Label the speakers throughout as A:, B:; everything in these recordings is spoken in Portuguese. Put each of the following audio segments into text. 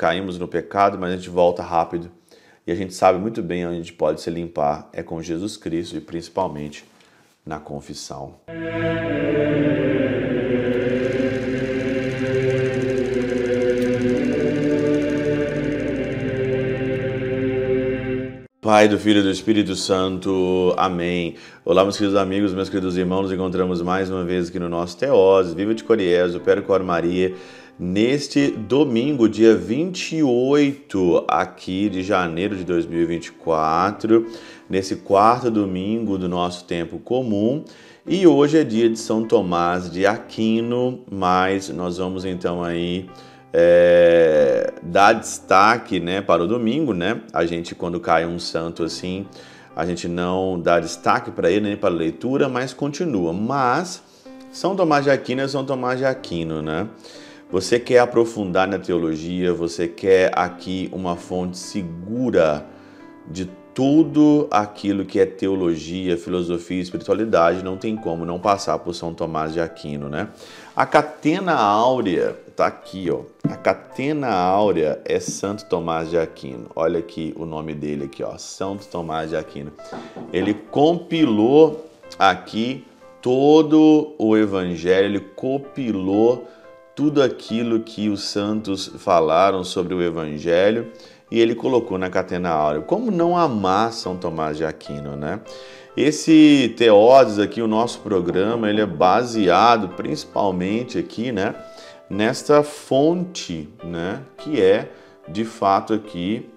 A: caímos no pecado, mas a gente volta rápido. E a gente sabe muito bem onde a gente pode se limpar, é com Jesus Cristo e principalmente na confissão. Pai, do Filho e do Espírito Santo. Amém. Olá, meus queridos amigos, meus queridos irmãos. Nos encontramos mais uma vez aqui no nosso Teós, Viva de Coriés, o Percor Maria, neste domingo, dia 28 aqui de janeiro de 2024, nesse quarto domingo do nosso tempo comum. E hoje é dia de São Tomás de Aquino, mas nós vamos então aí é, dar destaque né, para o domingo, né? A gente, quando cai um santo assim, a gente não dá destaque para ele nem para a leitura, mas continua. Mas São Tomás de Aquino é São Tomás de Aquino, né? Você quer aprofundar na teologia, você quer aqui uma fonte segura de tudo aquilo que é teologia, filosofia e espiritualidade, não tem como não passar por São Tomás de Aquino, né? A catena áurea tá aqui, ó. A catena áurea é Santo Tomás de Aquino. Olha aqui o nome dele aqui, ó, Santo Tomás de Aquino. Ele compilou aqui todo o evangelho, ele compilou tudo aquilo que os santos falaram sobre o Evangelho e ele colocou na Catena Áurea. Como não amar São Tomás de Aquino, né? Esse Teoses aqui, o nosso programa, ele é baseado principalmente aqui, né, nesta fonte, né, que é de fato aqui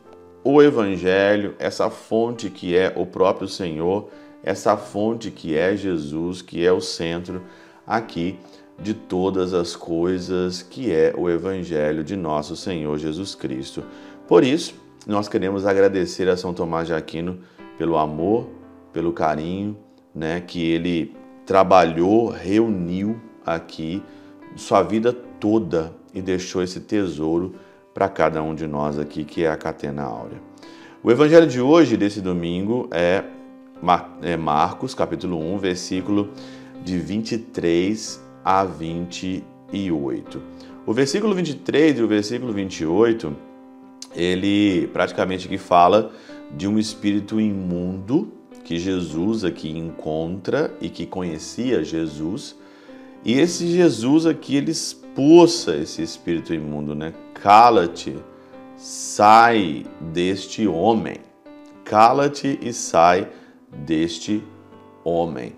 A: o Evangelho, essa fonte que é o próprio Senhor, essa fonte que é Jesus, que é o centro aqui de todas as coisas, que é o Evangelho de nosso Senhor Jesus Cristo. Por isso, nós queremos agradecer a São Tomás de Aquino pelo amor, pelo carinho, né, que ele trabalhou, reuniu aqui sua vida toda e deixou esse tesouro para cada um de nós aqui, que é a Catena Áurea. O evangelho de hoje, desse domingo, é, é Marcos, capítulo 1, versículo de 23 a 28. O versículo 23 e o versículo 28, ele praticamente que fala de um espírito imundo que Jesus aqui encontra e que conhecia Jesus. E esse Jesus aqui ele expulsa esse espírito imundo, né? Cala-te, sai deste homem. Cala-te e sai deste homem.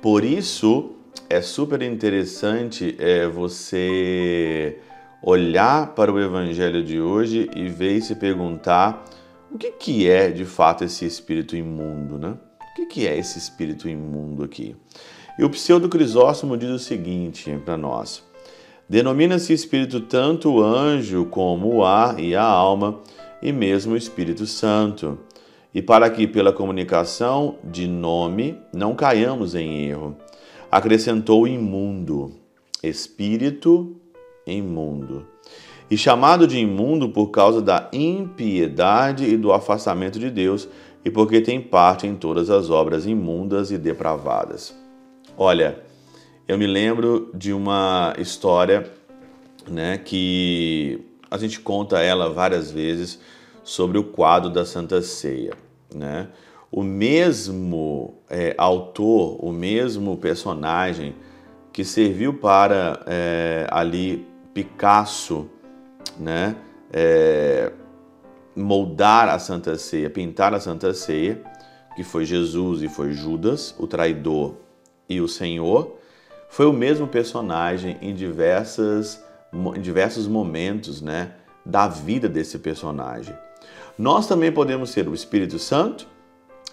A: Por isso, é super interessante é, você olhar para o evangelho de hoje e ver e se perguntar o que, que é de fato esse espírito imundo, né? O que, que é esse espírito imundo aqui? E o pseudo Crisóstomo diz o seguinte para nós: denomina-se espírito tanto o anjo como o ar e a alma, e mesmo o Espírito Santo. E para que, pela comunicação de nome, não caiamos em erro acrescentou imundo, espírito imundo. E chamado de imundo por causa da impiedade e do afastamento de Deus, e porque tem parte em todas as obras imundas e depravadas. Olha, eu me lembro de uma história, né, que a gente conta ela várias vezes sobre o quadro da Santa Ceia, né? O mesmo é, autor, o mesmo personagem que serviu para é, ali Picasso, né, é, moldar a Santa Ceia, pintar a Santa Ceia, que foi Jesus e foi Judas, o traidor e o Senhor, foi o mesmo personagem em, diversas, em diversos momentos né, da vida desse personagem. Nós também podemos ser o Espírito Santo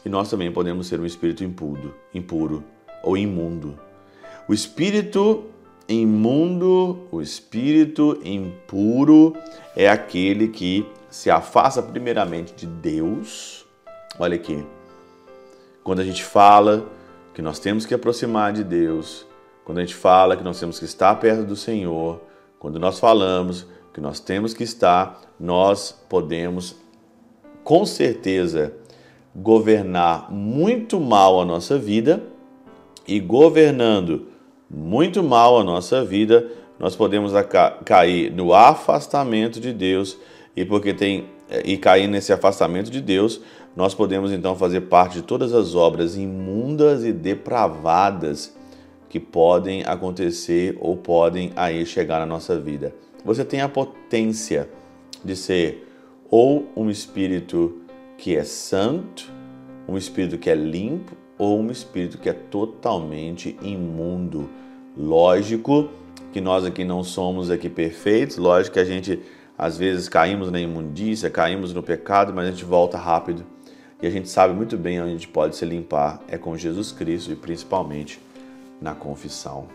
A: e nós também podemos ser um espírito impuro, impuro ou imundo. O espírito imundo, o espírito impuro é aquele que se afasta primeiramente de Deus. Olha aqui. Quando a gente fala que nós temos que aproximar de Deus, quando a gente fala que nós temos que estar perto do Senhor, quando nós falamos que nós temos que estar, nós podemos com certeza governar muito mal a nossa vida e governando muito mal a nossa vida, nós podemos cair no afastamento de Deus e porque tem e cair nesse afastamento de Deus, nós podemos então fazer parte de todas as obras imundas e depravadas que podem acontecer ou podem aí chegar na nossa vida. Você tem a potência de ser ou um espírito que é santo, um espírito que é limpo ou um espírito que é totalmente imundo. Lógico que nós aqui não somos aqui perfeitos, lógico que a gente às vezes caímos na imundícia, caímos no pecado, mas a gente volta rápido. E a gente sabe muito bem onde a gente pode se limpar, é com Jesus Cristo e principalmente na confissão.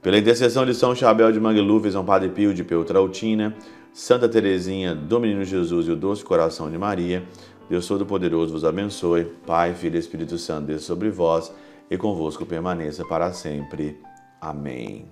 A: Pela intercessão de São Chabel de Mangluf, São Padre Pio de Peutrautina, Santa Teresinha do Menino Jesus e o Doce Coração de Maria, Deus Todo-Poderoso vos abençoe, Pai, Filho e Espírito Santo, desça sobre vós e convosco permaneça para sempre. Amém.